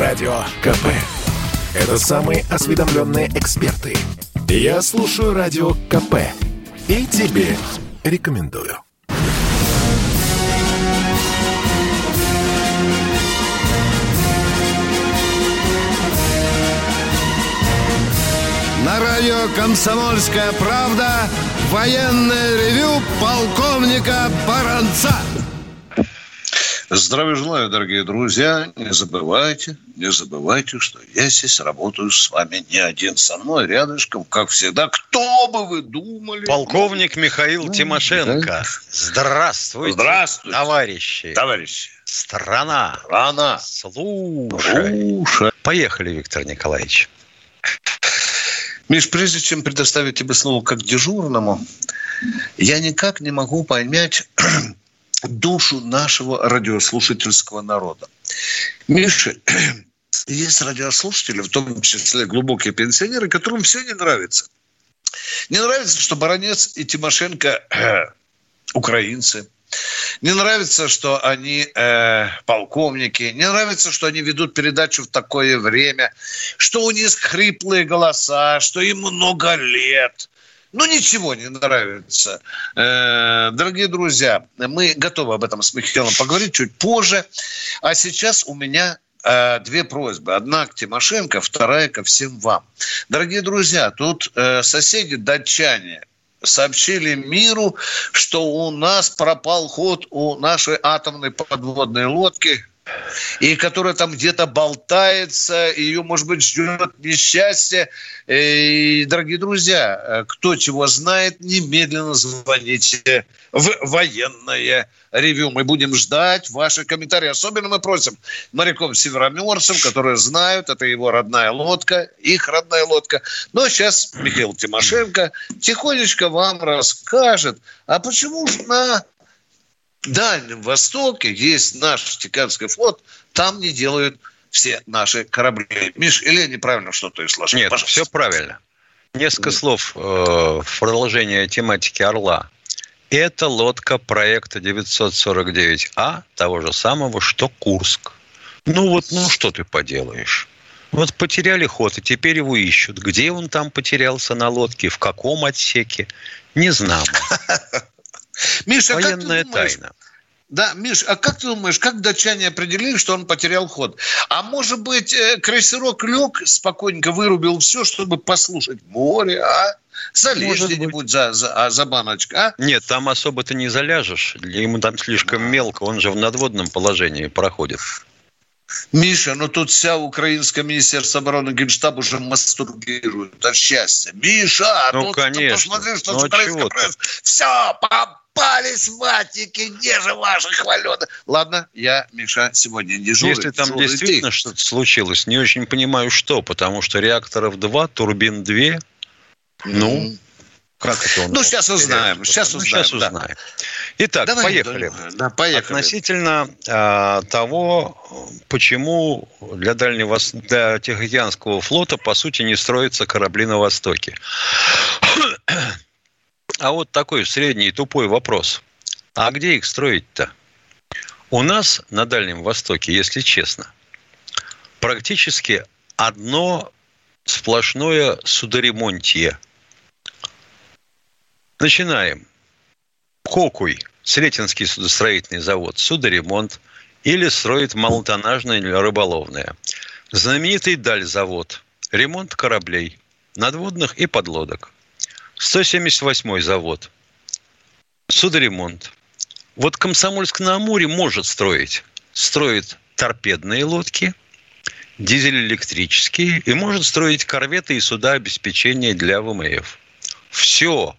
Радио КП. Это самые осведомленные эксперты. Я слушаю Радио КП. И тебе рекомендую. На радио «Комсомольская правда» военное ревю полковника Баранца. Здравия желаю, дорогие друзья. Не забывайте, не забывайте, что я здесь работаю с вами не один. Со мной рядышком, как всегда. Кто бы вы думали? Полковник Михаил ну, Тимошенко. Да. Здравствуйте, Здравствуйте, товарищи. Товарищи. Страна. Страна. Слушай. Слушай. Поехали, Виктор Николаевич. Миш, прежде чем предоставить тебе слово как дежурному, я никак не могу понять душу нашего радиослушательского народа. Миша, есть радиослушатели, в том числе глубокие пенсионеры, которым все не нравится. Не нравится, что Баранец и Тимошенко э, украинцы. Не нравится, что они э, полковники. Не нравится, что они ведут передачу в такое время. Что у них хриплые голоса, что им много лет ну, ничего не нравится. Э, дорогие друзья, мы готовы об этом с Михаилом поговорить чуть позже. А сейчас у меня э, две просьбы. Одна к Тимошенко, вторая ко всем вам. Дорогие друзья, тут э, соседи датчане сообщили миру, что у нас пропал ход у нашей атомной подводной лодки и которая там где-то болтается, ее, может быть, ждет несчастье. И, дорогие друзья, кто чего знает, немедленно звоните в военное ревю. Мы будем ждать ваши комментарии. Особенно мы просим моряков-северомерцев, которые знают, это его родная лодка, их родная лодка. Но сейчас Михаил Тимошенко тихонечко вам расскажет, а почему же на Дальнем Востоке есть наш Тиканский флот, там не делают все наши корабли. Миш, или я неправильно что-то изложил? Нет, Пожалуйста. все правильно. Несколько слов э, в продолжение тематики «Орла». Это лодка проекта 949А, того же самого, что Курск. Ну вот, ну что ты поделаешь? Вот потеряли ход, и теперь его ищут. Где он там потерялся на лодке, в каком отсеке, не знаю. Миша, Военная как ты тайна. Да, Миш, а как ты думаешь, как датчане определили, что он потерял ход? А может быть, э, крейсерок лег спокойненько вырубил все, чтобы послушать море, а? Залезь где-нибудь за, за, а, за баночку, а? Нет, там особо ты не заляжешь. Ему там слишком мелко, он же в надводном положении проходит. Миша, ну тут вся украинская министерство обороны Генштаб уже мастурбирует от счастья. Миша, ну, тут конечно. посмотри, что ну, украинская пресса. Все, попались ватики, где же ваши хваленые? Ладно, я, Миша, сегодня не дежурю. Если там действительно что-то случилось, не очень понимаю, что, потому что реакторов два, турбин две, ну, как это он? Ну, сейчас узнаем. Сейчас узнаем. Ну, сейчас узнаем. Да. Итак, Давай, поехали. Да, поехали. Относительно э, того, почему для Дальнего для Тихоокеанского флота, по сути, не строятся корабли на Востоке. А вот такой средний тупой вопрос. А где их строить-то? У нас на Дальнем Востоке, если честно, практически одно сплошное судоремонтие – Начинаем. Кокуй, Сретенский судостроительный завод, судоремонт или строит малотоннажное или рыболовное. Знаменитый Даль завод, ремонт кораблей, надводных и подлодок. 178 завод, судоремонт. Вот Комсомольск-на-Амуре может строить. Строит торпедные лодки, дизель-электрические и может строить корветы и суда обеспечения для ВМФ. Все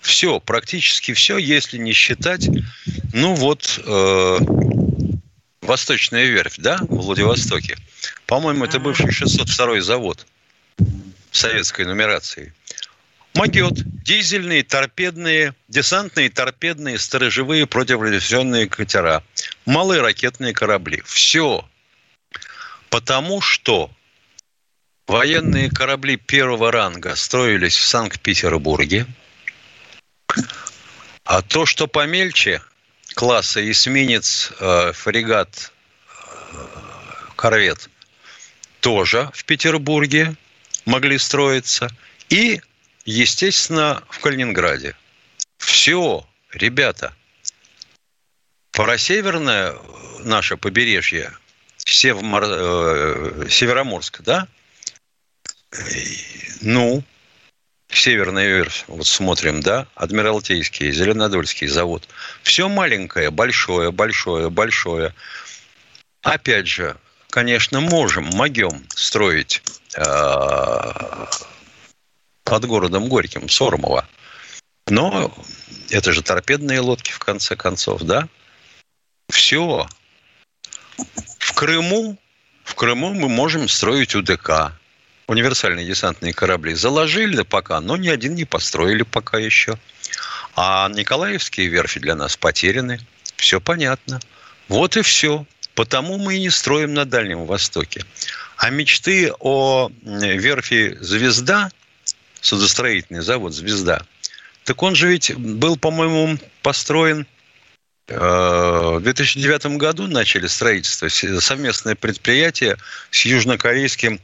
все, практически все, если не считать, ну вот, э, Восточная верфь, да, в Владивостоке. По-моему, это бывший 602 завод советской нумерации. Могет, дизельные, торпедные, десантные, торпедные, сторожевые противорадиационные катера, малые ракетные корабли. Все. Потому что военные корабли первого ранга строились в Санкт-Петербурге – а то, что помельче класса эсминец, э, фрегат, э, корвет, тоже в Петербурге могли строиться. И, естественно, в Калининграде. Все, ребята, Парасеверное наше побережье, Севмор, э, Североморск, да? Ну, Северная верфь, вот смотрим, да, Адмиралтейский, Зеленодольский завод. Все маленькое, большое, большое, большое. Опять же, конечно, можем, могем строить э, под городом Горьким, Сормово. Но это же торпедные лодки, в конце концов, да? Все. В Крыму, в Крыму мы можем строить УДК, универсальные десантные корабли. Заложили пока, но ни один не построили пока еще. А Николаевские верфи для нас потеряны. Все понятно. Вот и все. Потому мы и не строим на Дальнем Востоке. А мечты о верфи «Звезда», судостроительный завод «Звезда», так он же ведь был, по-моему, построен э, в 2009 году начали строительство, совместное предприятие с южнокорейским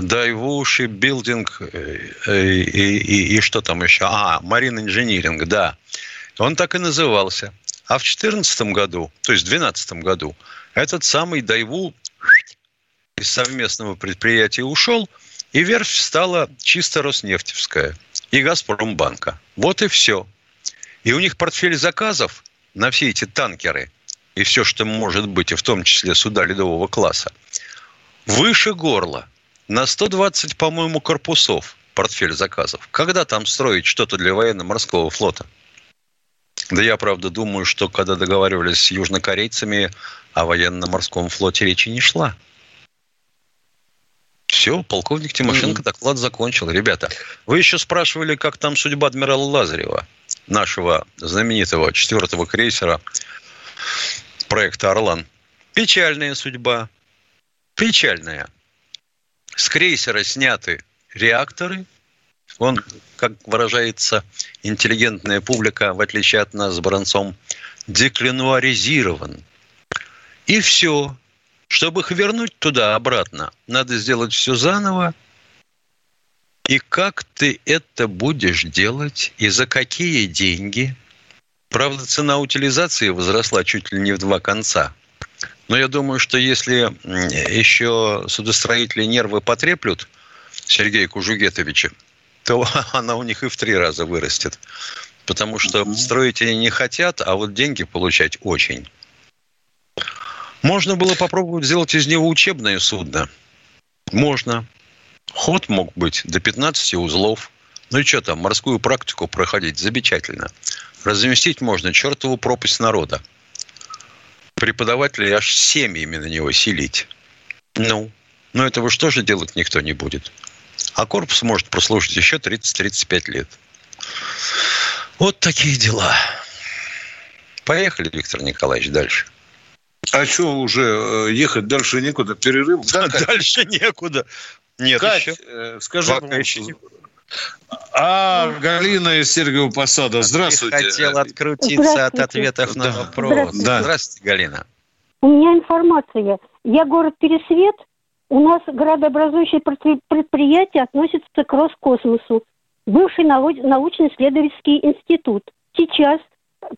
Дайвуши, билдинг э, и, и, и что там еще? А, Марин инжиниринг, да. Он так и назывался. А в 2014 году, то есть в 2012 году, этот самый Дайву из совместного предприятия ушел, и верфь стала чисто Роснефтевская и Газпромбанка. Вот и все. И у них портфель заказов на все эти танкеры и все, что может быть, и в том числе суда ледового класса, выше горла на 120, по-моему, корпусов портфель заказов. Когда там строить что-то для военно-морского флота? Да я, правда, думаю, что когда договаривались с южнокорейцами о военно-морском флоте, речи не шла. Все, полковник Тимошенко mm-hmm. доклад закончил. Ребята, вы еще спрашивали, как там судьба адмирала Лазарева, нашего знаменитого четвертого крейсера проекта «Орлан». Печальная судьба. Печальная. С крейсера сняты реакторы. Он, как выражается интеллигентная публика, в отличие от нас с Бронцом, деклинуаризирован. И все. Чтобы их вернуть туда-обратно, надо сделать все заново. И как ты это будешь делать? И за какие деньги? Правда, цена утилизации возросла чуть ли не в два конца – но я думаю, что если еще судостроители нервы потреплют Сергея Кужугетовича, то она у них и в три раза вырастет. Потому что строить они не хотят, а вот деньги получать очень. Можно было попробовать сделать из него учебное судно. Можно. Ход мог быть до 15 узлов. Ну и что там, морскую практику проходить замечательно. Разместить можно чертову пропасть народа преподавателей аж семьями на него селить. Ну, но этого что же делать никто не будет. А корпус может прослужить еще 30-35 лет. Вот такие дела. Поехали, Виктор Николаевич, дальше. А что уже э, ехать дальше некуда? Перерыв? Да, дальше некуда. Нет, Кать, еще. Э, скажи, Пока еще некуда. А, Галина из Сергиева Посада. Здравствуйте. Ты хотел открутиться от ответов на вопрос. Здравствуйте. Да. Здравствуйте, Галина. У меня информация. Я город Пересвет. У нас градообразующее предприятие относится к Роскосмосу. Бывший научно-исследовательский институт. Сейчас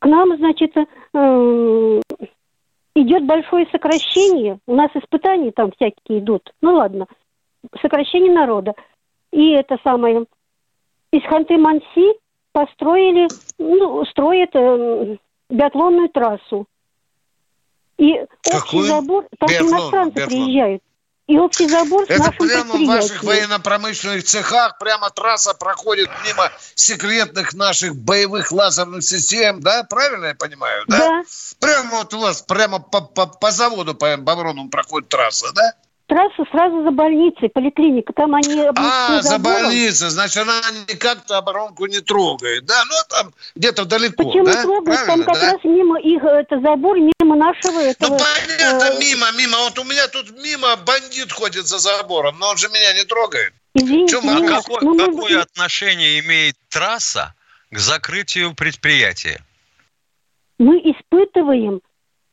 к нам, значит, э, идет большое сокращение. У нас испытания там всякие идут. Ну ладно, сокращение народа. И это самое из Ханты-Манси построили, ну, строят э, биатлонную трассу. И Какую? общий забор, там биатлон, иностранцы биатлон. приезжают. И общий забор Это прямо в ваших военно-промышленных цехах, прямо трасса проходит мимо секретных наших боевых лазерных систем, да? Правильно я понимаю, да? Да. Прямо вот у вас, прямо по, по, по заводу, по Боброну проходит трасса, да? Трасса сразу за больницей, поликлиника. Там они... А, за больницей. Значит, она никак-то оборонку не трогает. Да, ну там где-то далеко, Почему да? трогает? Правильно, там как да? раз мимо их, это забор, мимо нашего этого... Ну, понятно, э... мимо, мимо. Вот у меня тут мимо бандит ходит за забором, но он же меня не трогает. Извините, Чем, а какое, ну, какое мы... отношение имеет трасса к закрытию предприятия? Мы испытываем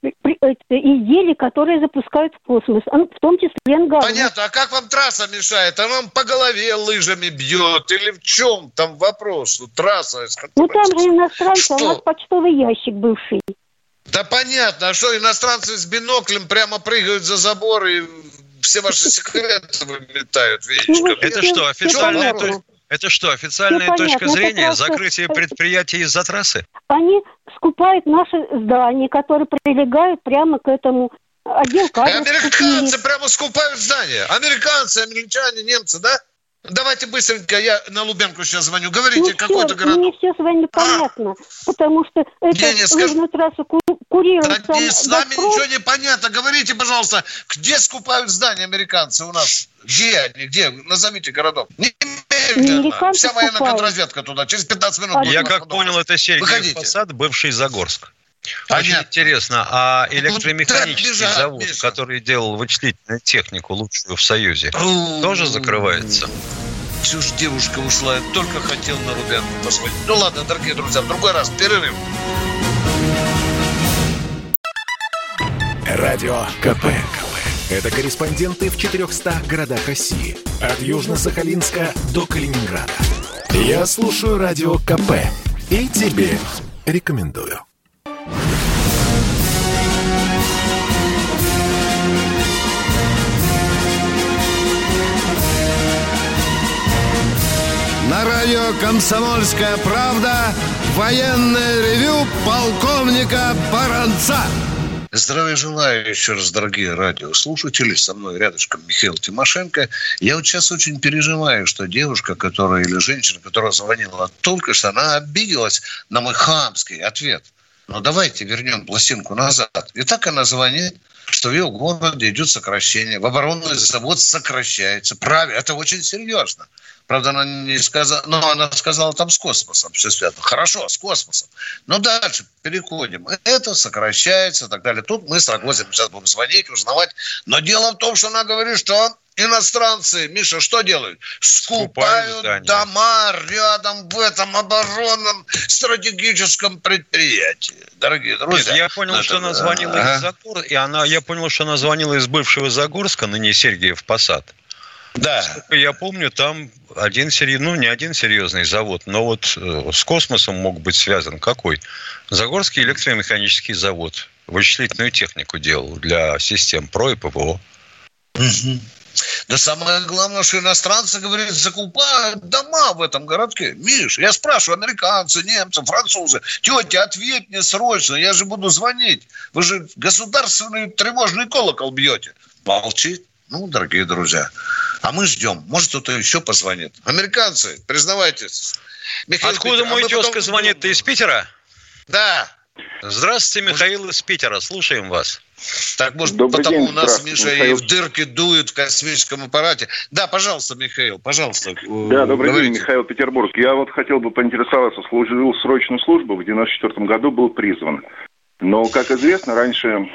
изделий, которые запускают в космос, в том числе Ленгау. Понятно, а как вам трасса мешает? Она вам по голове лыжами бьет? Или в чем там вопрос? Трасса. Ну там же иностранцы, что? а у нас почтовый ящик бывший. Да понятно, а что иностранцы с биноклем прямо прыгают за забор и все ваши секреты выметают Ну, это что, официальная, то, это что, официальная Все точка понятно. зрения просто... закрытия предприятия из-за трассы? Они скупают наши здания, которые прилегают прямо к этому отдел кадров. Американцы купили. прямо скупают здания. Американцы, американцы, немцы, да? Давайте быстренько, я на Лубенку сейчас звоню. Говорите, какой-то город. Мне все с вами понятно, а? потому что это не, не, скаж... нужно трассу курирует да не, с нами ничего не понятно. Говорите, пожалуйста, где скупают здания американцы у нас? Где они? Где? Назовите городок. Немедленно. Вся военная контрразведка туда. Через 15 минут. Я как понял, это Сергей Посад, бывший Загорск. Очень Понятно. интересно, а электромеханический ну, завод, Миша. который делал вычислительную технику лучшую в Союзе, тоже закрывается? Чушь девушка ушла, я только хотел на Рубянку посмотреть. Ну ладно, дорогие друзья, в другой раз перерыв. Радио КП. Это корреспонденты в 400 городах России. От Южно-Сахалинска до Калининграда. Я слушаю Радио КП. И тебе рекомендую. На радио «Комсомольская правда» военное ревю полковника Баранца. Здравия желаю еще раз, дорогие радиослушатели. Со мной рядышком Михаил Тимошенко. Я вот сейчас очень переживаю, что девушка, которая или женщина, которая звонила только что, она обиделась на мой хамский ответ. Но давайте вернем пластинку назад. И так она звонит, что в ее городе идет сокращение. В оборонный завод сокращается. Правильно, это очень серьезно. Правда, она не сказала, но она сказала там с космосом все связано. Хорошо, с космосом. Но дальше переходим. Это сокращается и так далее. Тут мы с Рогозиным сейчас будем звонить, узнавать. Но дело в том, что она говорит, что иностранцы, Миша, что делают? Скупают дома рядом в этом оборонном стратегическом предприятии. Дорогие друзья. Нет, я понял, это... что она звонила ага. из Загорска, и она, я понял, что она звонила из бывшего Загорска, ныне Сергиев Посад. Да. Сколько я помню, там один серьезный, ну не один серьезный завод, но вот э, с космосом мог быть связан какой? Загорский электромеханический завод. Вычислительную технику делал для систем ПРО и ПВО. Угу. Да самое главное, что иностранцы, говорят, закупают дома в этом городке. Миш, я спрашиваю, американцы, немцы, французы, тетя, ответь мне срочно, я же буду звонить. Вы же государственный тревожный колокол бьете. Молчит. Ну, дорогие друзья, а мы ждем. Может, кто-то еще позвонит. Американцы, признавайтесь. Михаил Откуда Питер, мой а тезка потом... звонит? Ты из Питера? Да. Здравствуйте, Михаил из Питера. Слушаем вас. Так, может, Добрый потому день, у нас Миша Михаил. и в дырки дует в космическом аппарате. Да, пожалуйста, Михаил, пожалуйста. Да, добрый говорите. день, Михаил Петербург. Я вот хотел бы поинтересоваться, служил срочную службу, в 94 году был призван. Но, как известно, раньше,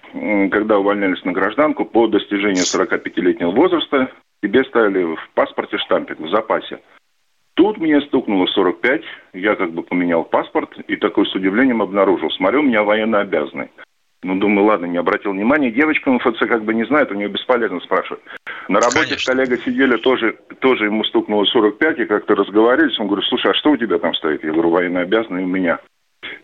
когда увольнялись на гражданку, по достижению 45-летнего возраста тебе ставили в паспорте штампик в запасе. Тут мне стукнуло 45, я как бы поменял паспорт и такой с удивлением обнаружил. Смотрю, у меня военно обязанный. Ну, думаю, ладно, не обратил внимания. Девочка МФЦ как бы не знает, у нее бесполезно спрашивать. На работе Конечно. коллега сидели, тоже, тоже ему стукнуло 45, и как-то разговаривались. Он говорит, слушай, а что у тебя там стоит? Я говорю, военно обязанный у меня.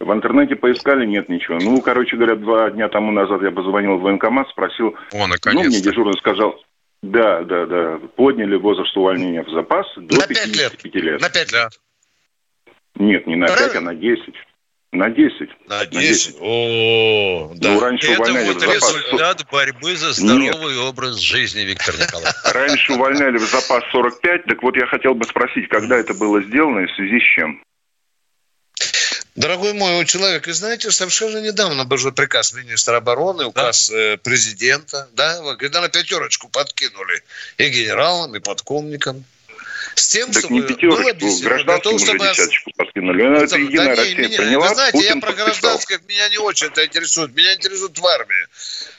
В интернете поискали, нет ничего. Ну, короче говоря, два дня тому назад я позвонил в военкомат, спросил. О, ну, мне дежурный сказал, да, да, да, подняли возраст увольнения в запас до на 55 лет. лет. На 5 лет. Нет, не на Правильно? 5, а на 10. На 10. На 10. На 10. О, да. Ну, раньше Это увольняли вот в запас... результат борьбы за здоровый Нет. образ жизни, Виктор Николаевич. Раньше увольняли в запас 45, так вот я хотел бы спросить, когда это было сделано и в связи с чем? Дорогой мой человек, и знаете, совершенно недавно был же приказ министра обороны, указ да? Э, президента, да, когда на пятерочку подкинули и генералам, и подкомникам. С тем, так чтобы не пятерочку, было беседа, для того, чтобы... десяточку подкинули. Ну, это Единая да, Россия меня, приняла, Вы знаете, Путин я про гражданских меня не очень-то интересует. Меня интересует в армии.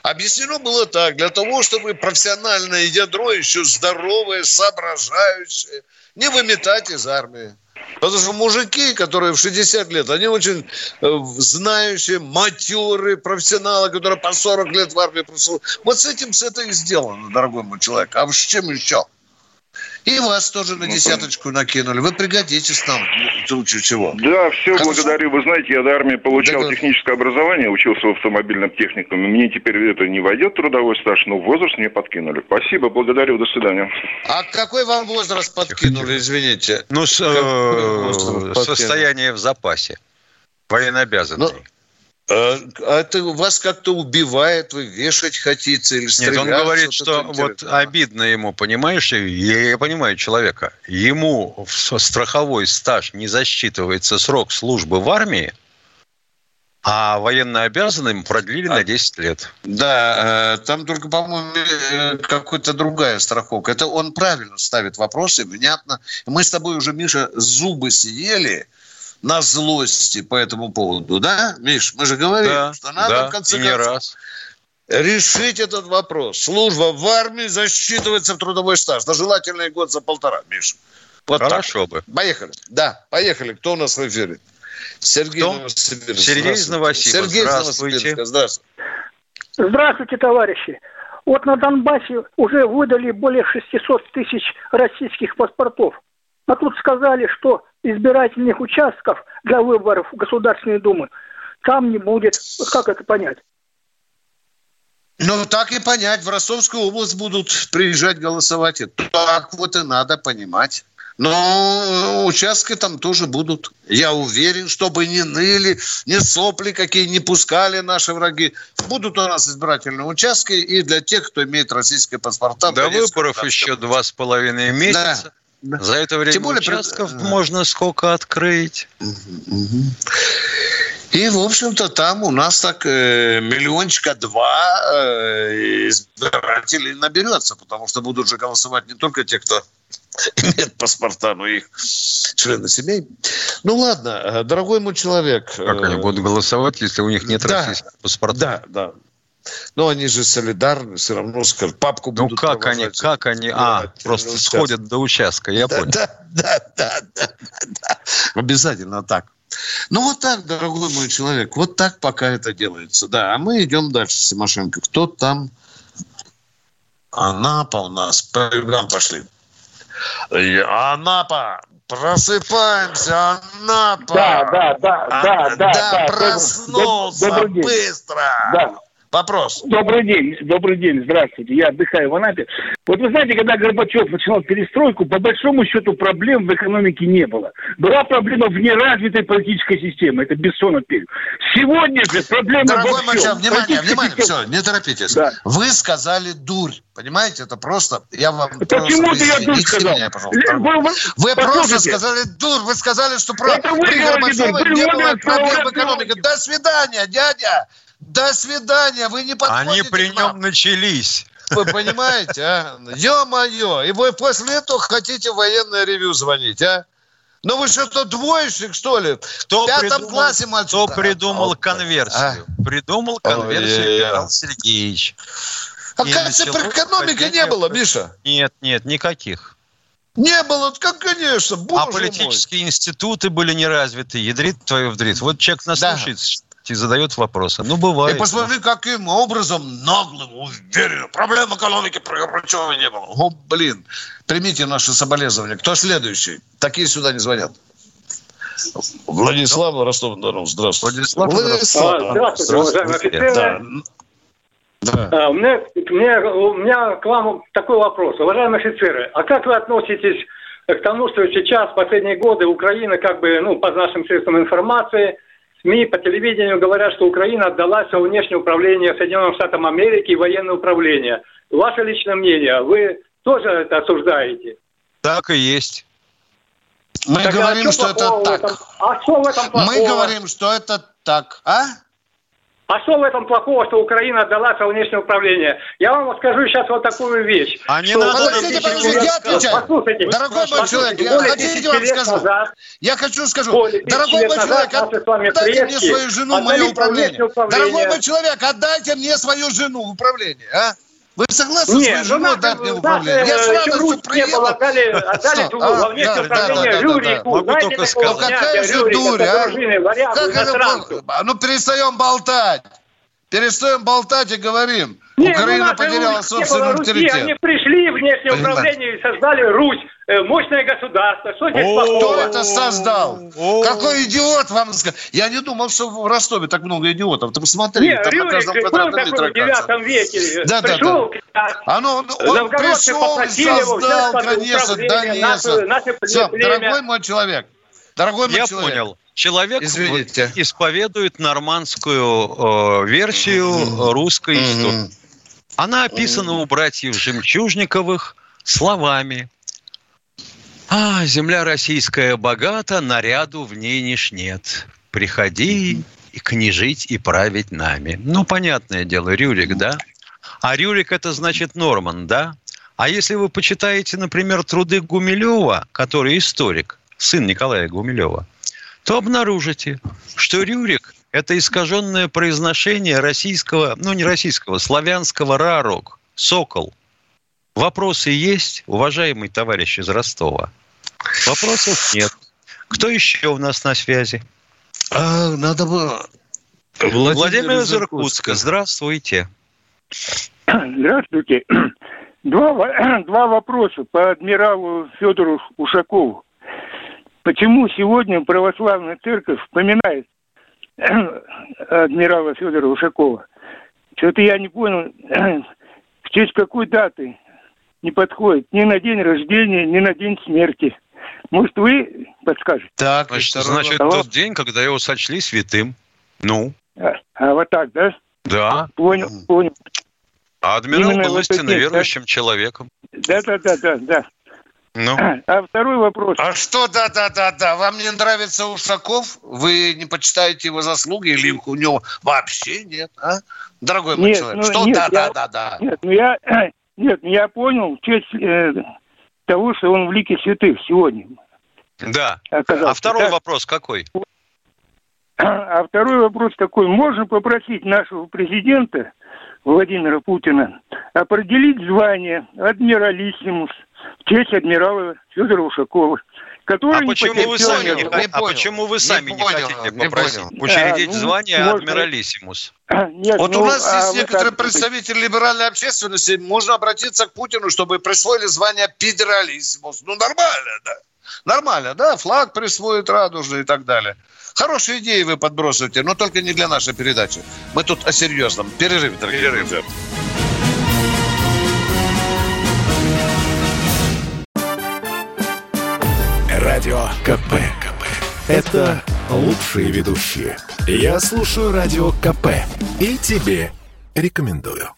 Объяснено было так, для того, чтобы профессиональное ядро еще здоровое, соображающее, не выметать из армии. Потому что мужики, которые в 60 лет, они очень э, знающие, матерые, профессионалы, которые по 40 лет в армии прослужили. Вот с этим с это и сделано, дорогой мой человек. А с чем еще? И вас тоже на десяточку накинули. Вы пригодитесь нам в случае чего. Да, все, Хорошо. благодарю. Вы знаете, я до армии получал Да, техническое образование, учился в автомобильном техникуме. Мне теперь это не войдет трудовой стаж, но возраст мне подкинули. Спасибо, благодарю, до свидания. А какой вам возраст подкинули, извините? Ну, с- э, состояние в запасе. Военнообязанный. Ну, А а это вас как-то убивает, вы вешать хотите или Нет, стрелять? он говорит, что вот обидно ему, понимаешь, я, я понимаю человека. Ему в страховой стаж не засчитывается срок службы в армии, а военнообязанным продлили А. на 10 лет. Да, э, там только, по-моему, э, какая-то другая страховка. Это он правильно ставит вопросы, внятно. Мы с тобой уже, Миша, зубы съели на злости по этому поводу, да, Миш? Мы же говорили, Да, что надо да, в конце концов раз. решить этот вопрос. Служба в армии засчитывается в трудовой стаж. Да желательно год за полтора, Миш. Вот так. Хорошо бы. Поехали. Да, поехали. Кто у нас в эфире? Сергей Кто? из Новосибирска. Сергей из Здравствуйте. Новосибирска. Сергей Здравствуйте. Новосибирска. Здравствуйте. Здравствуйте, товарищи. Вот на Донбассе уже выдали более 600 тысяч российских паспортов. А тут сказали, что избирательных участков для выборов в Государственной Думы там не будет. Как это понять? Ну, так и понять. В Ростовскую область будут приезжать голосовать. И Так вот и надо понимать. Но участки там тоже будут. Я уверен, чтобы не ныли, не сопли какие не пускали наши враги. Будут у нас избирательные участки и для тех, кто имеет российские паспорта. До выборов еще два с половиной месяца. Да. За это время Тем более, участков Да. можно сколько открыть. Мгм. И, в общем-то, там у нас так э, миллиончика два э, избирателей наберется, потому что будут же голосовать не только те, кто имеет паспорта, но и их члены семей. Ну ладно, э, дорогой мой человек. Как э, они будут голосовать, если у них нет да. российских паспортов? Да, да. Но они же солидарны, все равно скажут, папку Ну будут как они, как они, а, просто сходят до участка, я да, понял. Да, да, да, да, да. Обязательно так. Ну, вот так, дорогой мой человек, вот так пока это делается. Да, а мы идем дальше, Симошенко. Кто там? Анапа у нас. По югам пошли. Анапа, просыпаемся, Анапа. Да, да, да, А, да, да, да. проснулся день. быстро. Да. Вопрос. Добрый день, добрый день, здравствуйте. Я отдыхаю в Анапе. Вот вы знаете, когда Горбачев начинал перестройку, по большому счету проблем в экономике не было. Была проблема в неразвитой политической системе. Это Бессонов период. Сегодня же проблема Дорогой во всем. мальчик, внимание, внимание, все, не торопитесь. Да. Вы сказали дурь. Понимаете, это просто... Я вам Почему просто... ты я дурь сказал? меня, пожалуйста. Вы- вы- Вы просто сказали дурь. Вы сказали, что про... Это вы при Горбачеве не было проблем в экономике. До свидания, дядя. До свидания. Вы не подходите Они при к нам. нем начались. Вы понимаете, а? Ё-моё. И вы после этого хотите военное ревю звонить, а? Ну вы что-то двоечник, что ли? Кто в пятом придумал, классе мальчик. кто придумал Вот. конверсию? Придумал Ой, конверсию ой, Сергеевич. А кажется, при экономике не было, Миша. Нет, нет, никаких. Не было, как конечно, боже а мой. политические институты были не развиты. Ядрит твою вдрит. Вот человек нас Да. И задает вопросы. Ну, И бывает. посмотри, каким образом наглым, уверенно. Проблем экономики при Горбачеве не было. О, блин. Примите наши соболезнования. Кто следующий? Такие сюда не звонят. Владислав Ростов-на-Дону, здравствуйте. Владислав, Владислав. А, здравствуйте, уважаемые офицеры. Да. Да. А, У меня, у, меня, у меня к вам такой вопрос. Уважаемые офицеры, а как вы относитесь к тому, что сейчас, в последние годы, Украина, как бы, ну, по нашим средствам информации, СМИ по телевидению говорят, что Украина отдала все внешнее управление Соединенным Штатам Америки и военное управление. Ваше личное мнение, вы тоже это осуждаете? Так и есть. Мы Так а говорим, что что это так. этом? А что в этом плохого? Мы говорим, что это так. А? А что в этом плохого, что Украина отдала все внешнее управление? Я вам скажу сейчас вот такую вещь. А не надо Подождите, подождите, я отвечаю. Послушайте, Дорогой мой человек, я хотите, вам скажу? назад Я хочу скажу, дорогой мой человек, отдайте мне свою жену в мое управление. Дорогой мой человек, отдайте мне свою жену в управление, а? Вы согласны Нет, с ну женой надо, дать мне надо, управление? Я с радостью было, отдали, отдали Что? А, во внешнее да, да, управление да, да, Рюрику. Знаете только сказать. Какая же дурь, а? Как это было? Ну, перестаем болтать. Перестаем болтать и говорим. Не, Украина ну, потеряла собственный Руси, авторитет. Они пришли в внешнее Понимаете? управление и создали Русь, мощное государство. Что здесь О, Кто плохого? это создал? Какой идиот вам сказал? Я не думал, что в Ростове так много идиотов. Ты посмотри, Нет, там на Рюрик каждом квадратном такой метре в оказывается. девятом веке. Да, да, Пришел, А ну, он, он пришел, попросили его взять создал, под конечно, Донецк. наше- Все, дорогой мой человек, дорогой мой Я человек. понял. Человек Извините. исповедует нормандскую э, версию э, русской Мгм. истории. Она описана у братьев Жемчужниковых словами. А, земля российская богата, наряду в ней ниш нет. Приходи и княжить и править нами. Ну, понятное дело, Рюрик, да? А Рюрик это значит Норман, да? А если вы почитаете, например, труды Гумилева, который историк, сын Николая Гумилева, то обнаружите, что Рюрик – это искаженное произношение российского, ну не российского, славянского «рарок», «сокол». Вопросы есть, уважаемый товарищ из Ростова? Вопросов нет. Кто еще у нас на связи? А, надо было... Владимир, из Иркутска. Здравствуйте. Здравствуйте. Два, два вопроса по адмиралу Федору Ушакову. Почему сегодня православная церковь вспоминает адмирала Федора Ушакова? Что-то я не понял, в честь какой даты не подходит ни на день рождения, ни на день смерти. Может, вы подскажете? Так, Значит, значит тот день, когда его сочли святым. Ну, А, а вот так, да? да. Понял, понял. А адмирал Именно был истинно день, да? верующим человеком. Да-да-да-да, да. Ну, А второй вопрос. А что, да-да-да-да, вам не нравится Ушаков? Вы не почитаете его заслуги или у него вообще нет, а? Дорогой мой Нет, человек, ну, что нет, я- да-да-да-да? Нет, ну я, нет, ну я понял в честь э, того, что он в лике святых сегодня да. оказался. А второй Так, вопрос какой? а второй вопрос такой. Можно попросить нашего президента Владимира Путина определить звание адмиралиссимус в честь адмирала Федора Ушакова, который А не почему вы сами не, понял, не а почему вы Не сами не, понял, хотите не попросить понял. учредить А, ну, звание можно. адмиралиссимус? Нет, Вот ну, у нас а есть некоторые как- представители либеральной общественности, можно обратиться к Путину, чтобы присвоили звание педералиссимус. Ну, нормально, да. Нормально, да, флаг присвоит радужный и так далее. Хорошие идеи вы подбросите, но только не для нашей передачи. Мы тут о серьезном. Перерыв, дорогие друзья. Радио КП. КП. Это лучшие ведущие. Я слушаю Радио КП. И тебе рекомендую.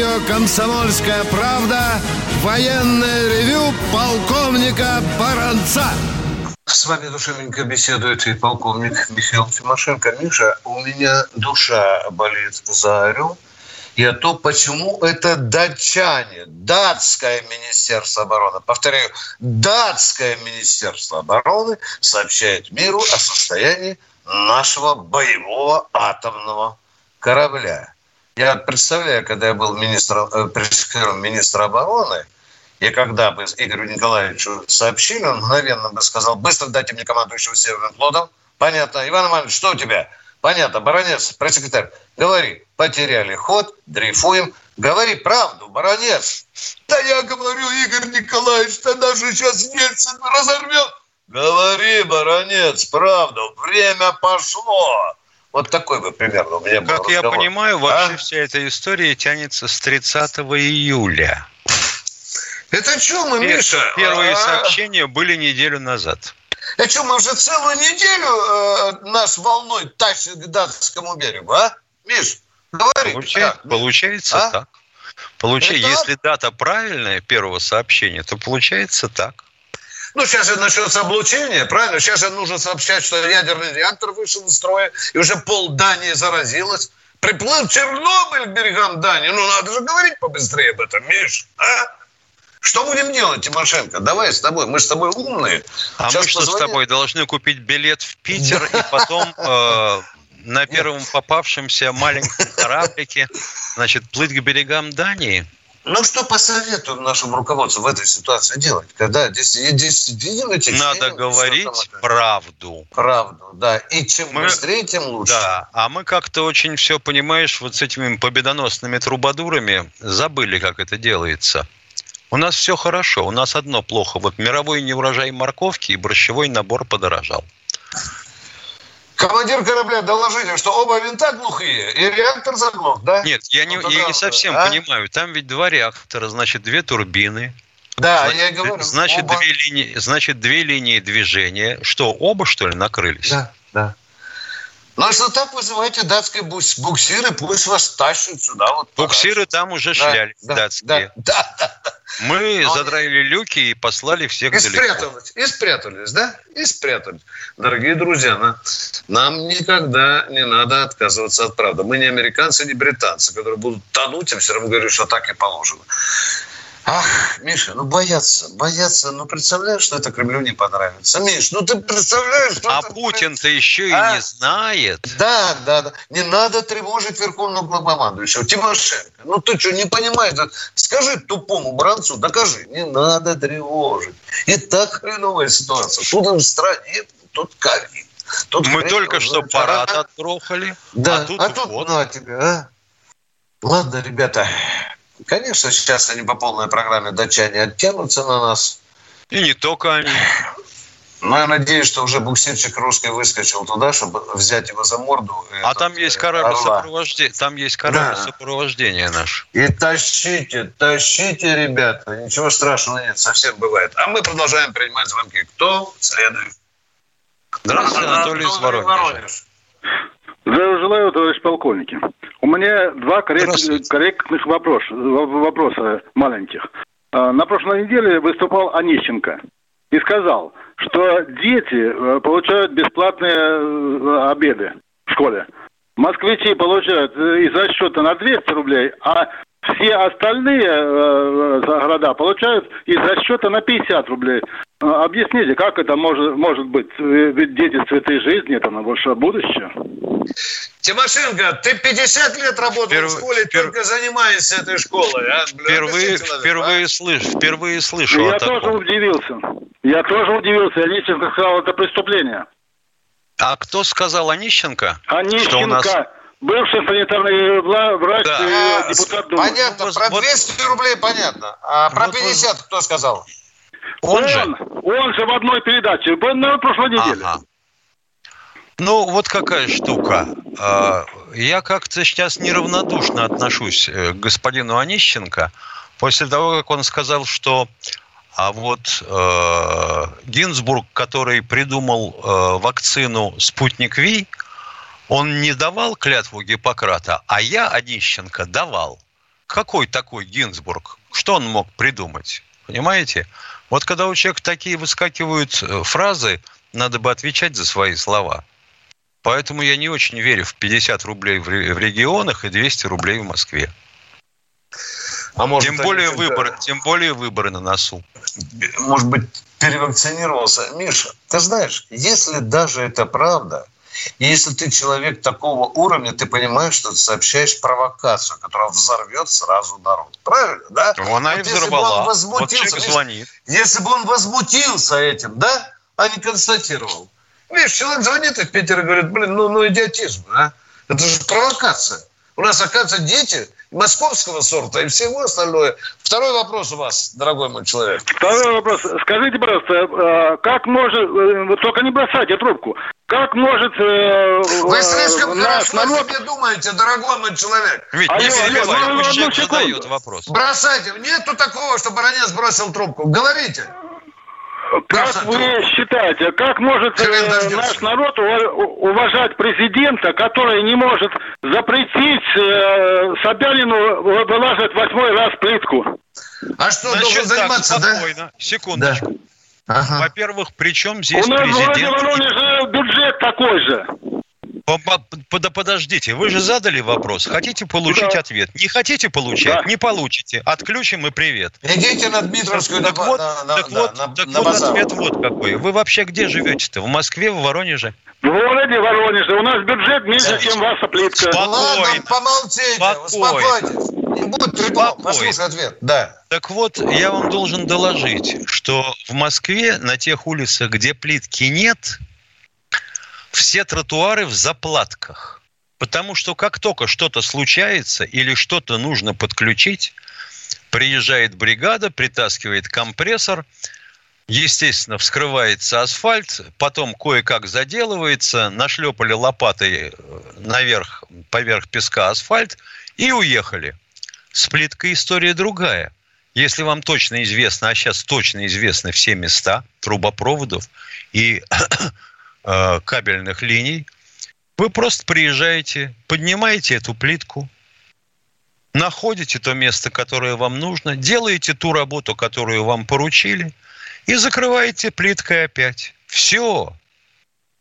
Радио «Комсомольская правда» военное ревю полковника Баранца. С вами душевненько беседует и полковник Михаил Тимошенко. Миша, у меня душа болит за Орел. И о том, почему это датчане, датское министерство обороны, повторяю, датское министерство обороны сообщает миру о состоянии нашего боевого атомного корабля. Я представляю, когда я был министром, э, пресс-секретарем министра обороны, и когда бы Игорю Николаевичу сообщили, он мгновенно бы сказал, быстро дайте мне командующего Северным флотом. Понятно. Иван Иванович, что у тебя? Понятно. Баронец, пресс-секретарь, говори. Потеряли ход, дрейфуем. Говори правду, баронец. Да я говорю, Игорь Николаевич, тогда же сейчас Ельцин разорвет. Говори, баронец, правду. Время пошло. Вот такой бы примерно у меня был Как я понимаю, вообще А? вся эта история тянется с 30 июля. Это что мы, Пер- Миша? Первые А? сообщения были неделю назад. А что, мы уже целую неделю э, нас волной тащит к датскому берегу, а? Миш, говори. Получается, как? получается А? так. Получа- Это- Если дата правильная первого сообщения, то получается так. Ну, сейчас же начнется облучение, правильно? Сейчас же нужно сообщать, что ядерный реактор вышел из строя, и уже пол Дании заразилось. Приплыл Чернобыль к берегам Дании. Ну, надо же говорить побыстрее об этом, Миш, а? Что будем делать, Тимошенко? Давай с тобой. Мы с тобой умные. А Сейчас мы что позвоним. с тобой должны купить билет в Питер и потом э, на первом попавшемся маленьком кораблике, значит, плыть к берегам Дании? Ну, что посоветуем нашему руководству в этой ситуации делать? Когда видим эти Надо говорить правду. правду, да. И чем Мы- быстрее, тем лучше. Да, а мы как-то очень все, понимаешь, вот с этими победоносными трубадурами забыли, как это делается. У нас все хорошо, у нас одно плохо. Вот мировой неурожай морковки и борщевой набор подорожал. Командир корабля, доложите, что оба винта глухие и реактор заглох, да? Нет, я не, Ну, я не совсем а? понимаю. Там ведь два реактора, значит, две турбины. Да, значит, я говорю. значит, оба. две линии, значит, две линии движения. Что, оба, что ли, накрылись? Да, да. Ну, а что так вызывайте датские буксиры, пусть вас тащат сюда. Вот Буксиры там уже Да, шлялись, да, датские. Да, да, да. Мы Но- задраили люки и послали всех И далеко. спрятались, и спрятались, да? И спрятались. Дорогие друзья, на- нам никогда не надо отказываться от правды. Мы не американцы, не британцы, которые будут тонуть, а все равно говорят, что так и положено. Ах, Миша, ну боятся, боятся. Ну, представляешь, что это Кремлю не понравится? Миш, ну ты представляешь, что А Путин-то еще и А? не знает. Да, да, да. Не надо тревожить верховного главнокомандующего. Тимошенко, ну ты что, не понимаешь? Да Скажи тупому бранцу, докажи. Не надо тревожить. И так хреновая ситуация. Тут в стране, тут ковид. Тут Мы хрен только что знает. парад А, отгрохали. Да, а тут, а тут вот. на тебе, а. Ладно, ребята, конечно, сейчас они по полной программе датчане оттянутся на нас. И не только они. Но я надеюсь, что уже буксирчик русский выскочил туда, чтобы взять его за морду. А этот, там есть э, корабль сопровождения. Там есть корабль Да. сопровождения наш. И тащите, тащите, ребята. Ничего страшного нет, совсем бывает. А мы продолжаем принимать звонки. Кто следует? Здравствуйте, Анатолий из Воронежа. Здравия желаю, товарищ полковники. У меня два коррект- корректных вопрос- в- вопроса маленьких. А, На прошлой неделе выступал Онищенко и сказал, что дети э, получают бесплатные э, обеды в школе. Москвичи получают э, из расчета на 200 рублей, а все остальные э, города получают из расчета на 50 рублей. Э, Объясните, как это может, может быть? Ведь дети цветы жизни, это на большое будущее. Тимошенко, ты 50 лет работал Вперв- в школе, впер- только занимаешься этой школой. А? Впервые, объясни человеку, впервые, слышу, впервые слышу Я о тоже таком. удивился. Я тоже удивился. Онищенко сказал, это преступление. А кто сказал Онищенко? Что у Онищенко, нас- бывший санитарный врач, Да. э, а? депутат Думы. Понятно, Вот- про вот- 200 рублей понятно. А про Вот- 50 кто сказал? Он же? он же в одной передаче, был на прошлой неделе. Ага. Ну, вот какая штука. А, Я как-то сейчас неравнодушно отношусь э, к господину Онищенко после того, как он сказал, что а вот э, Гинзбург, который придумал э, вакцину «Спутник Ви», он не давал клятву Гиппократа, а я, Онищенко, давал. Какой такой Гинзбург? Что он мог придумать? Понимаете? Вот когда у человека такие выскакивают э, фразы, надо бы отвечать за свои слова. Поэтому я не очень верю в 50 рублей в ре- в регионах и 200 рублей в Москве. А может, Тем более, выборы, тем более выборы на носу. Может быть, перевакцинировался. Миша, ты знаешь, если даже это правда, и если ты человек такого уровня, ты понимаешь, что ты сообщаешь провокацию, которая взорвет сразу народ. Правильно, да? Она и Вот если бы он взорвала. Вот возмутился, человек Миш, звонит. Если бы он возмутился этим, да, а не констатировал. Видишь, человек звонит из Питера и говорит, блин, ну, ну идиотизм, а? Это же провокация. У нас, оказывается, дети московского сорта и всего остальное. Второй вопрос у вас, дорогой мой человек. Второй вопрос. Скажите, пожалуйста, э, как может, э, только не бросайте трубку, как может э, Вы слишком наш хорошо о народ... себе думаете, дорогой мой человек. Ведь Алло, не перебивай, пусть человек задает вопрос. Бросайте. Нету такого, что баронец бросил трубку. Говорите. Как вы считаете, как может э, наш народ ува- уважать президента, который не может запретить э, Собянину вы- вылаживать восьмой раз плитку? А что, Значит, должен так, заниматься, да? спокойно. Секундочку. Ага. Во-первых, при чем здесь У нас в городе президент? Воронеже бюджет такой же. Да подождите, вы же задали вопрос. Хотите получить да. ответ? Не хотите получать? Да. Не получите. Отключим и привет. Идите на Дмитровскую так на, вот, на, так на, вот, на, так на вот ответ вот какой. Вы вообще где живете-то? В Москве, в Воронеже? В городе Воронеже. У нас бюджет меньше, чем ваша плитка. Спокойно. Ладно, помолчите, Спокойно. успокойтесь. Не будет. Послушай ответ. Да. Так вот, я вам должен доложить, что в Москве на тех улицах, где плитки нет, все тротуары в заплатках. Потому что как только что-то случается или что-то нужно подключить, приезжает бригада, притаскивает компрессор, естественно, вскрывается асфальт, потом кое-как заделывается, нашлепали лопатой э, наверх, поверх песка асфальт и уехали. С плиткой история другая. Если вам точно известно, а сейчас точно известны все места трубопроводов и э, кабельных линий, вы просто приезжаете, поднимаете эту плитку, находите то место, которое вам нужно, делаете ту работу, которую вам поручили, и закрываете плиткой опять. Все.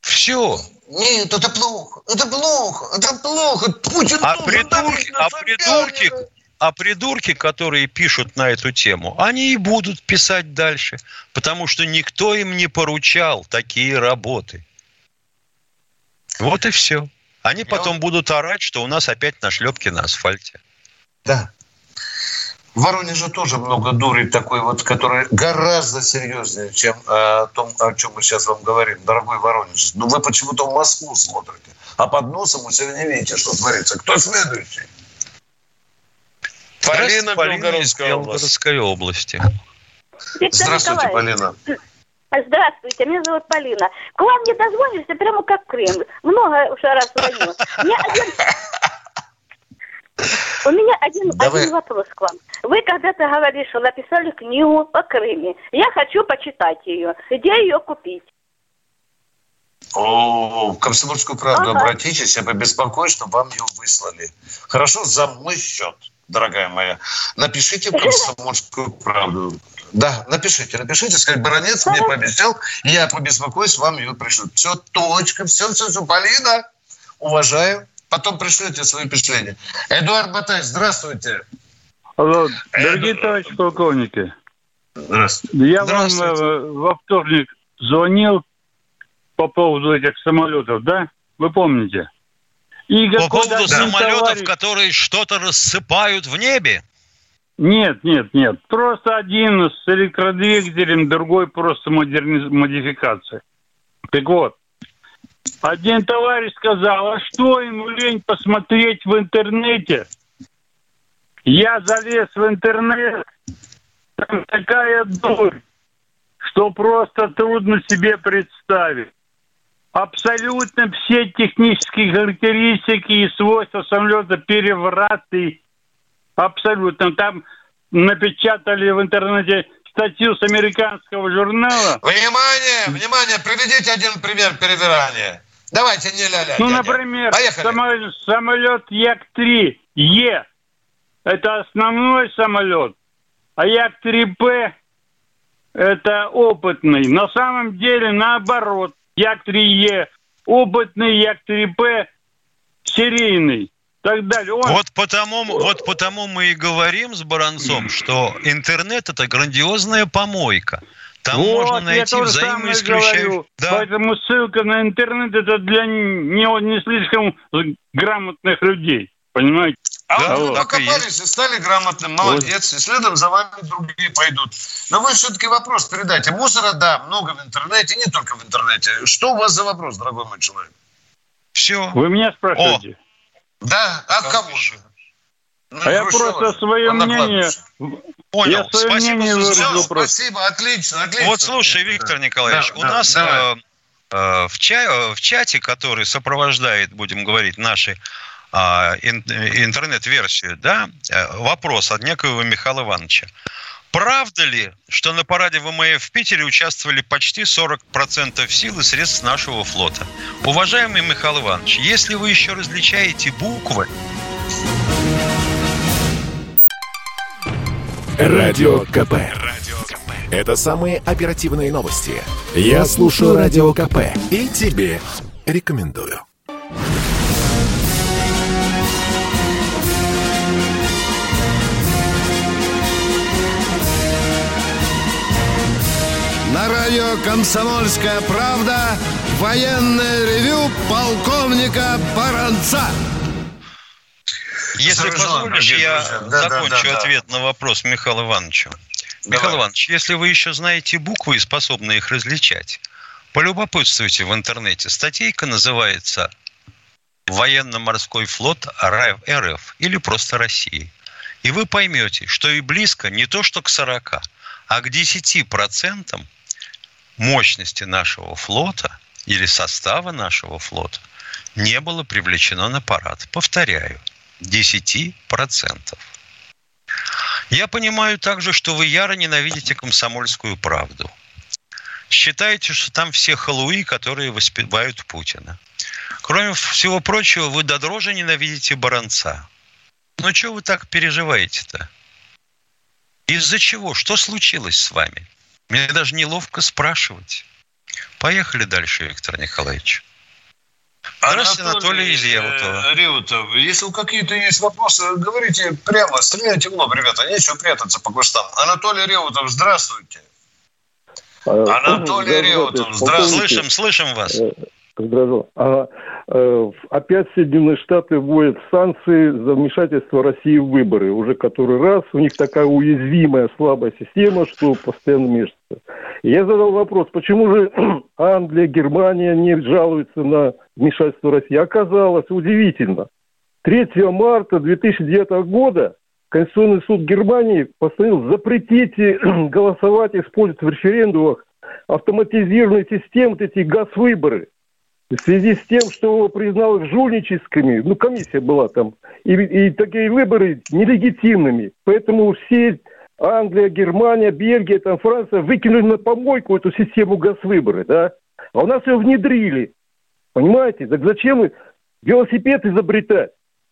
Все. Нет, это плохо, это плохо, это плохо. Путин а придурки, а придурки, а придурки, которые пишут на эту тему, они и будут писать дальше, потому что никто им не поручал такие работы. Вот и все. Они потом будут орать, что у нас опять нашлепки на асфальте. Да. В Воронеже тоже много дури такой вот, который гораздо серьезнее, чем э, о том, о чем мы сейчас вам говорим, дорогой Воронеж. Но вы почему-то в Москву смотрите, а под носом вы сегодня не видите, что творится. Кто следующий? Полина, Полина из Белгородской области. Здравствуйте, Полина. Здравствуйте, меня зовут Полина. К вам не дозвонишься прямо как Крым. Много уже раз звоню. У меня один, Давай. один вопрос к вам. Вы когда-то говорили, что написали книгу о Крыме. Я хочу почитать ее. Где ее купить? О, в Комсомольскую правду ага. обратитесь, я побеспокоюсь, чтобы вам ее выслали. Хорошо, за мой счет, дорогая моя. Напишите в Комсомольскую правду. Да, напишите, напишите, сказать, Баронец мне пообещал, и я побеспокоюсь, вам ее пришлют. Все, точка, все, все, все. Полина, уважаю. Потом пришлете свои впечатления. Эдуард Батай, здравствуйте. Алло, дорогие Эду... товарищи полковники. Здравствуйте. Я здравствуйте. вам э, во вторник звонил по поводу этих самолетов, да? Вы помните? И по поводу самолетов, товарищ... которые что-то рассыпают в небе? Нет, нет, нет. Просто один с электродвигателем, другой просто модерниз... модификация. Так вот, один товарищ сказал, а что ему лень посмотреть в интернете? Я залез в интернет, там такая дурь, что просто трудно себе представить. Абсолютно все технические характеристики и свойства самолета перевраты Абсолютно. Там напечатали в интернете статью с американского журнала. Внимание, внимание, приведите один пример перевирания. Давайте, не ля-ля. Ну, дядя. например, самолет, самолет Як-3 Е. Это основной самолет. А Як-3П это опытный. На самом деле наоборот. Як-3Е опытный, Як-3П серийный так далее. Он... Вот потому, вот потому мы и говорим с Баранцом, что интернет это грандиозная помойка. Там вот, можно найти взаимоисключающие... Да. Поэтому ссылка на интернет это для не, не слишком грамотных людей. Понимаете? А да, вы покопались и стали грамотным, молодец, вот. и следом за вами другие пойдут. Но вы все-таки вопрос передайте. Мусора, да, много в интернете, не только в интернете. Что у вас за вопрос, дорогой мой человек? Все. Вы меня спрашиваете? О. Да, а кому же? Ну, а я просто свое мнение... Понял, я свое спасибо мнение за Спасибо, отлично, отлично. Вот слушай, Виктор да. Николаевич, да, у да, нас э, э, в, ча- в чате, который сопровождает, будем говорить, наши э, интернет-версию, да, э, вопрос от некоего Михаила Ивановича. Правда ли, что на параде ВМФ в Питере участвовали почти 40% сил и средств нашего флота? Уважаемый Михаил Иванович, если вы еще различаете буквы... Радио КП. Это самые оперативные новости. Я слушаю Радио КП и тебе рекомендую. Радио «Комсомольская правда» военное ревю полковника Баранца. Если позволишь, я Да, да, закончу да, да. ответ на вопрос Михаила Ивановича. Михаил Иванович, если вы еще знаете буквы и способны их различать, полюбопытствуйте в интернете. Статейка называется «Военно-морской флот РФ» или просто России. И вы поймете, что и близко не то что к 40, а к 10% мощности нашего флота или состава нашего флота не было привлечено на парад. Повторяю, 10%. Я понимаю также, что вы яро ненавидите комсомольскую правду. Считаете, что там все халуи, которые воспевают Путина. Кроме всего прочего, вы до дрожи ненавидите Баранца. Ну, что вы так переживаете-то? Из-за чего? Что случилось с вами? Мне даже неловко спрашивать. Поехали дальше, Виктор Николаевич. Здравствуйте, Анатолий из Реутова. э, Реутов, если у какие-то есть вопросы, говорите прямо, стреляйте в лоб, ребята, нечего прятаться по кустам. Анатолий Реутов, здравствуйте. Анатолий Реутов, здравствуйте. Слышим, слышим вас. Здравствуйте. А, э, опять Соединенные Штаты вводят санкции за вмешательство России в выборы. Уже который раз. У них такая уязвимая, слабая система, что постоянно мешается. Я задал вопрос, почему же Англия, Германия не жалуются на вмешательство России? Оказалось, удивительно. 3 марта 2009 года Конституционный суд Германии постановил запретить голосовать, использовать в референдумах автоматизированные системы, вот эти газ-выборы. В связи с тем, что признал жульническими, ну, комиссия была там, и, и такие выборы нелегитимными. Поэтому все Англия, Германия, Бельгия, там, Франция выкинули на помойку эту систему газ-выборы, да? А у нас ее внедрили. Понимаете? Так зачем велосипед изобретать?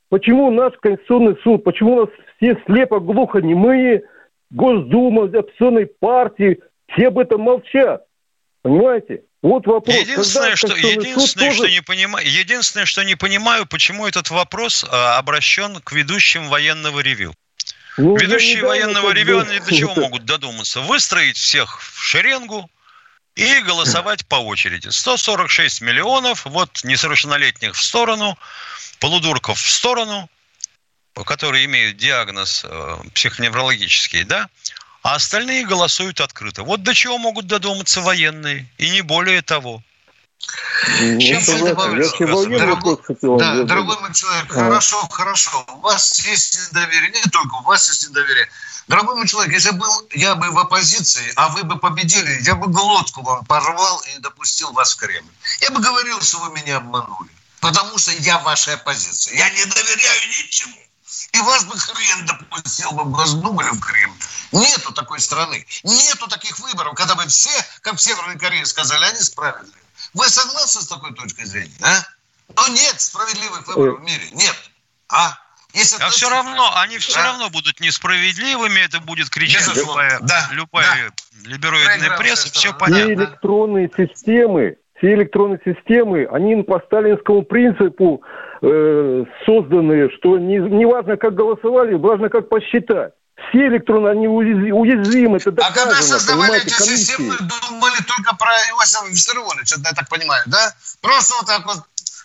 Почему наш Конституционный суд, почему у нас все слепо, глухо, немые, Госдума, оппозиционные партии, все об этом молчат? Понимаете? Вот вопрос. Единственное, Когда что, единственное, что тоже- не понимаю, единственное, что не понимаю, почему этот вопрос а, обращен к ведущим военного ревю. Ну, Ведущие военного ревю, они до чего могут додуматься? Выстроить всех в шеренгу и голосовать по очереди. 146 миллионов, вот несовершеннолетних в сторону, полудурков в сторону, которые имеют диагноз э, психоневрологический, да, а остальные голосуют открыто. Вот до чего могут додуматься военные, и не более того. Ну, Чем Дорогой- Да, мой человек, А. хорошо, хорошо. У вас есть недоверие, не только у вас есть недоверие. Дорогой мой человек, если был я бы в оппозиции, а вы бы победили, я бы глотку вам порвал и допустил вас в Кремль. Я бы говорил, что вы меня обманули. Потому что я в вашей оппозиции. Я не доверяю ничему. И вас бы хрен допустил бы в Госдуму или в Кремль. Нету такой страны. Нету таких выборов, когда бы все, как в Северной Корее сказали, они справедливы. Вы согласны с такой точкой зрения, а? Но нет справедливых выборов в мире. Нет. А? Если А все равно, они все Да. равно будут несправедливыми, это будет кричать любая, Да, любая либероидная Проигравшая пресса, все сторона. все понятно. электронные системы, все электронные системы, они по сталинскому принципу э, созданы, что не, не важно, как голосовали, важно, как посчитать. Все электронные, они уяз- уязвимы, это А когда доказано, создавали эти системы, думали только про Иосифа Виссарионовича, я так понимаю, да? Просто вот так вот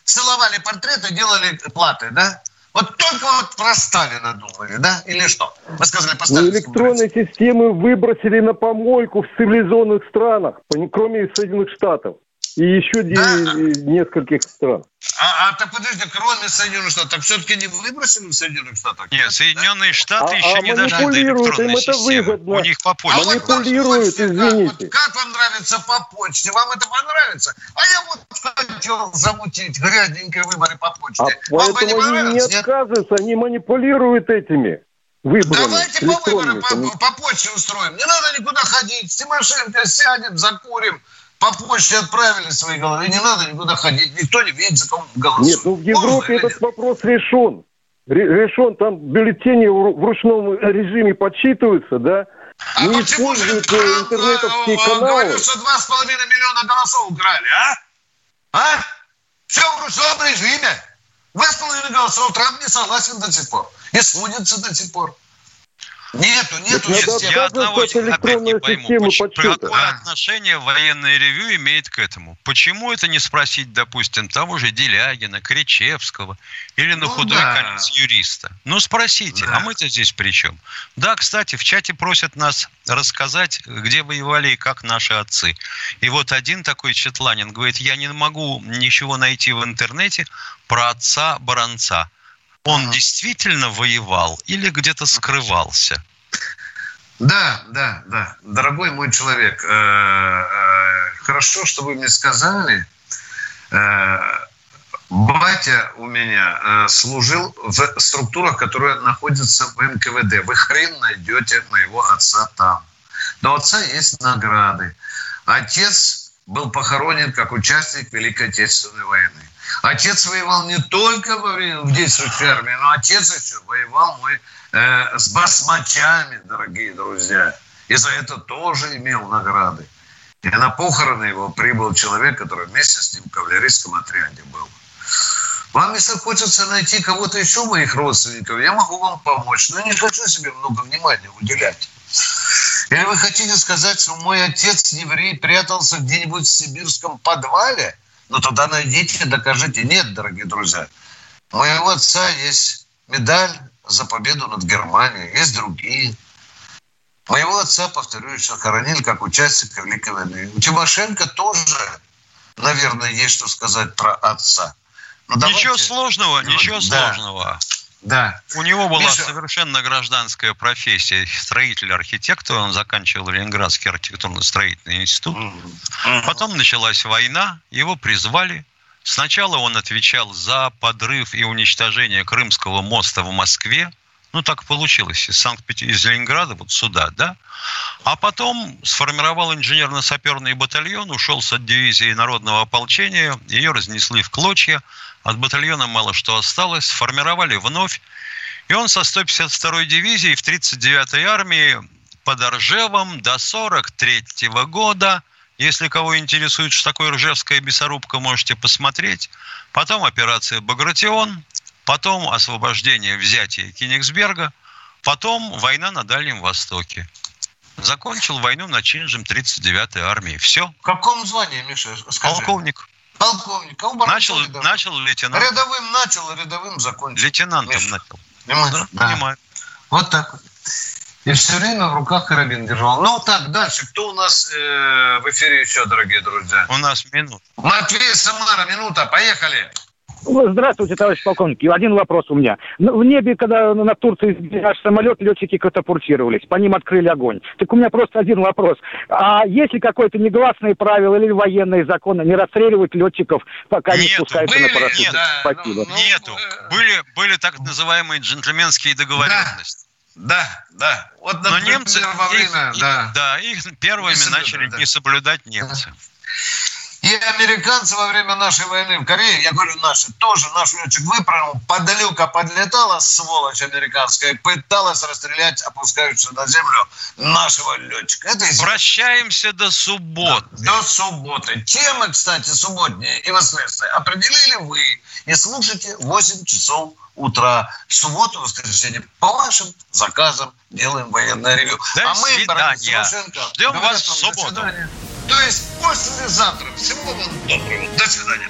целовали портреты, делали платы, да? Вот только вот про Сталина думали, да? Или что? Вы сказали по Но сталинскому электронные системы выбросили на помойку в цивилизованных странах, кроме Соединенных Штатов и еще де- нескольких стран. А, а так подожди, кроме Соединенных Штатов, так все-таки не выбросили в Соединенных Штатах? Нет, Соединенные Штаты А- еще а не дошли до электронной им это системы. выгодно. У них по почте. А вот Манипулируют, как? извините. Вот как вам нравится по почте? Вам это понравится? А я вот хотел замутить грязненькие выборы по почте. А вам поэтому они не отказываются, они манипулируют этими выборами Давайте по выборам по, по почте устроим. Не надо никуда ходить. Тимошенко сядем, закурим. По почте отправили свои головы. Не надо никуда ходить. Никто не видит, за кого голосует. Нет, ну в Европе этот вопрос решен. Ре- Решен, там бюллетени в ру- в ручном режиме подсчитываются, да? А не почему же используют э, интернетовские э, каналы. говорит, что 2,5 миллиона голосов украли, а? А? Все в ручном режиме. 2,5 голосов Трамп не согласен до сих пор. И судится до сих пор. Нету, нету надо системы. Я одного опять не пойму, системы поч- подсчета. какое отношение военное ревю имеет к этому? Почему это не спросить, допустим, того же Делягина, Кричевского или на Ну худой да. конец юриста? Ну, спросите, Да. а мы-то здесь при чем? Да, кстати, в чате просят нас рассказать, где воевали и как наши отцы. И вот один такой Четланин говорит, я не могу ничего найти в интернете про отца Баранца. Он действительно воевал или где-то скрывался? Да, да, да. Дорогой мой человек, э, э, хорошо, что вы мне сказали. Э, Батя у меня служил в структурах, которые находятся в НКВД. Вы хрен найдете моего отца там. Но у отца есть награды. Отец был похоронен как участник Великой Отечественной войны. Отец воевал не только во время в действующей армии, но отец еще воевал мой э, с басмачами, дорогие друзья. И за это тоже имел награды. И на похороны его прибыл человек, который вместе с ним в кавалерийском отряде был. Вам, если хочется найти кого-то еще моих родственников, я могу вам помочь, но не хочу себе много внимания уделять. Или вы хотите сказать, что мой отец еврей прятался где-нибудь в сибирском подвале? Ну тогда найдите, докажите. Нет, дорогие друзья. У моего отца есть медаль за победу над Германией, есть другие. Моего отца, повторю, еще хоронили как участника Великой войны. У Тимошенко тоже, наверное, есть что сказать про отца. Ну, Ничего давайте- сложного, ничего Да. сложного. Да. У него была Миша. совершенно гражданская профессия строитель-архитектор. Он заканчивал Ленинградский архитектурно-строительный институт. Потом началась война, его призвали. Сначала он отвечал за подрыв и уничтожение Крымского моста в Москве. Ну, так получилось. Из санкт из Ленинграда вот сюда, да? А потом сформировал инженерно-саперный батальон, ушел с от дивизии народного ополчения, ее разнесли в клочья, от батальона мало что осталось, сформировали вновь, и он со 152-й дивизией в 39-й армии под Ржевом до 43 года, если кого интересует, что такое Ржевская бесорубка, можете посмотреть. Потом операция «Багратион», потом освобождение, взятие Кенигсберга, потом война на Дальнем Востоке. Закончил войну начинжем 39-й армии. Все. В каком звании, Миша, скажи? Полковник. Полковник. А Начал, рядовым? начал лейтенант. Рядовым начал, рядовым закончил. Лейтенантом Миша, начал. Понимаешь? Да, Да. понимаю. Вот так вот. И все время в руках карабин держал. Ну так, дальше. Кто у нас э, в эфире еще, дорогие друзья? У нас минут. Матвей Самара, минута, поехали. Здравствуйте, товарищ полковник. И Один вопрос у меня. Ну, В небе, когда на Турции наш самолет, летчики катапультировались, по ним открыли огонь. Так у меня просто один вопрос. А есть ли какое-то негласное правило или военные законы не расстреливать летчиков, пока не Нету. спускаются на Были, парашют? нет, да, Спасибо. ну, Нету. э, Были, были так называемые джентльменские договоренности. Да, да. Вот, Но например, немцы во время, их, да. да, их первыми Не начали да. не соблюдать немцы. И американцы во время нашей войны в Корее, я говорю наши, тоже наш летчик выпрыгнул, подлюка подлетала, сволочь американская, пыталась расстрелять опускающегося на землю нашего летчика. Это известно. Прощаемся до субботы. До субботы. Темы, кстати, субботние и воскресные определили вы. И слушайте 8 часов утра. В субботу, воскресенье по вашим заказам делаем военное ревю. До а мы, Борис свидания. Тимошенко, Ждем вас в вам до субботу. свидания. То есть послезавтра. Всего вам доброго. До свидания.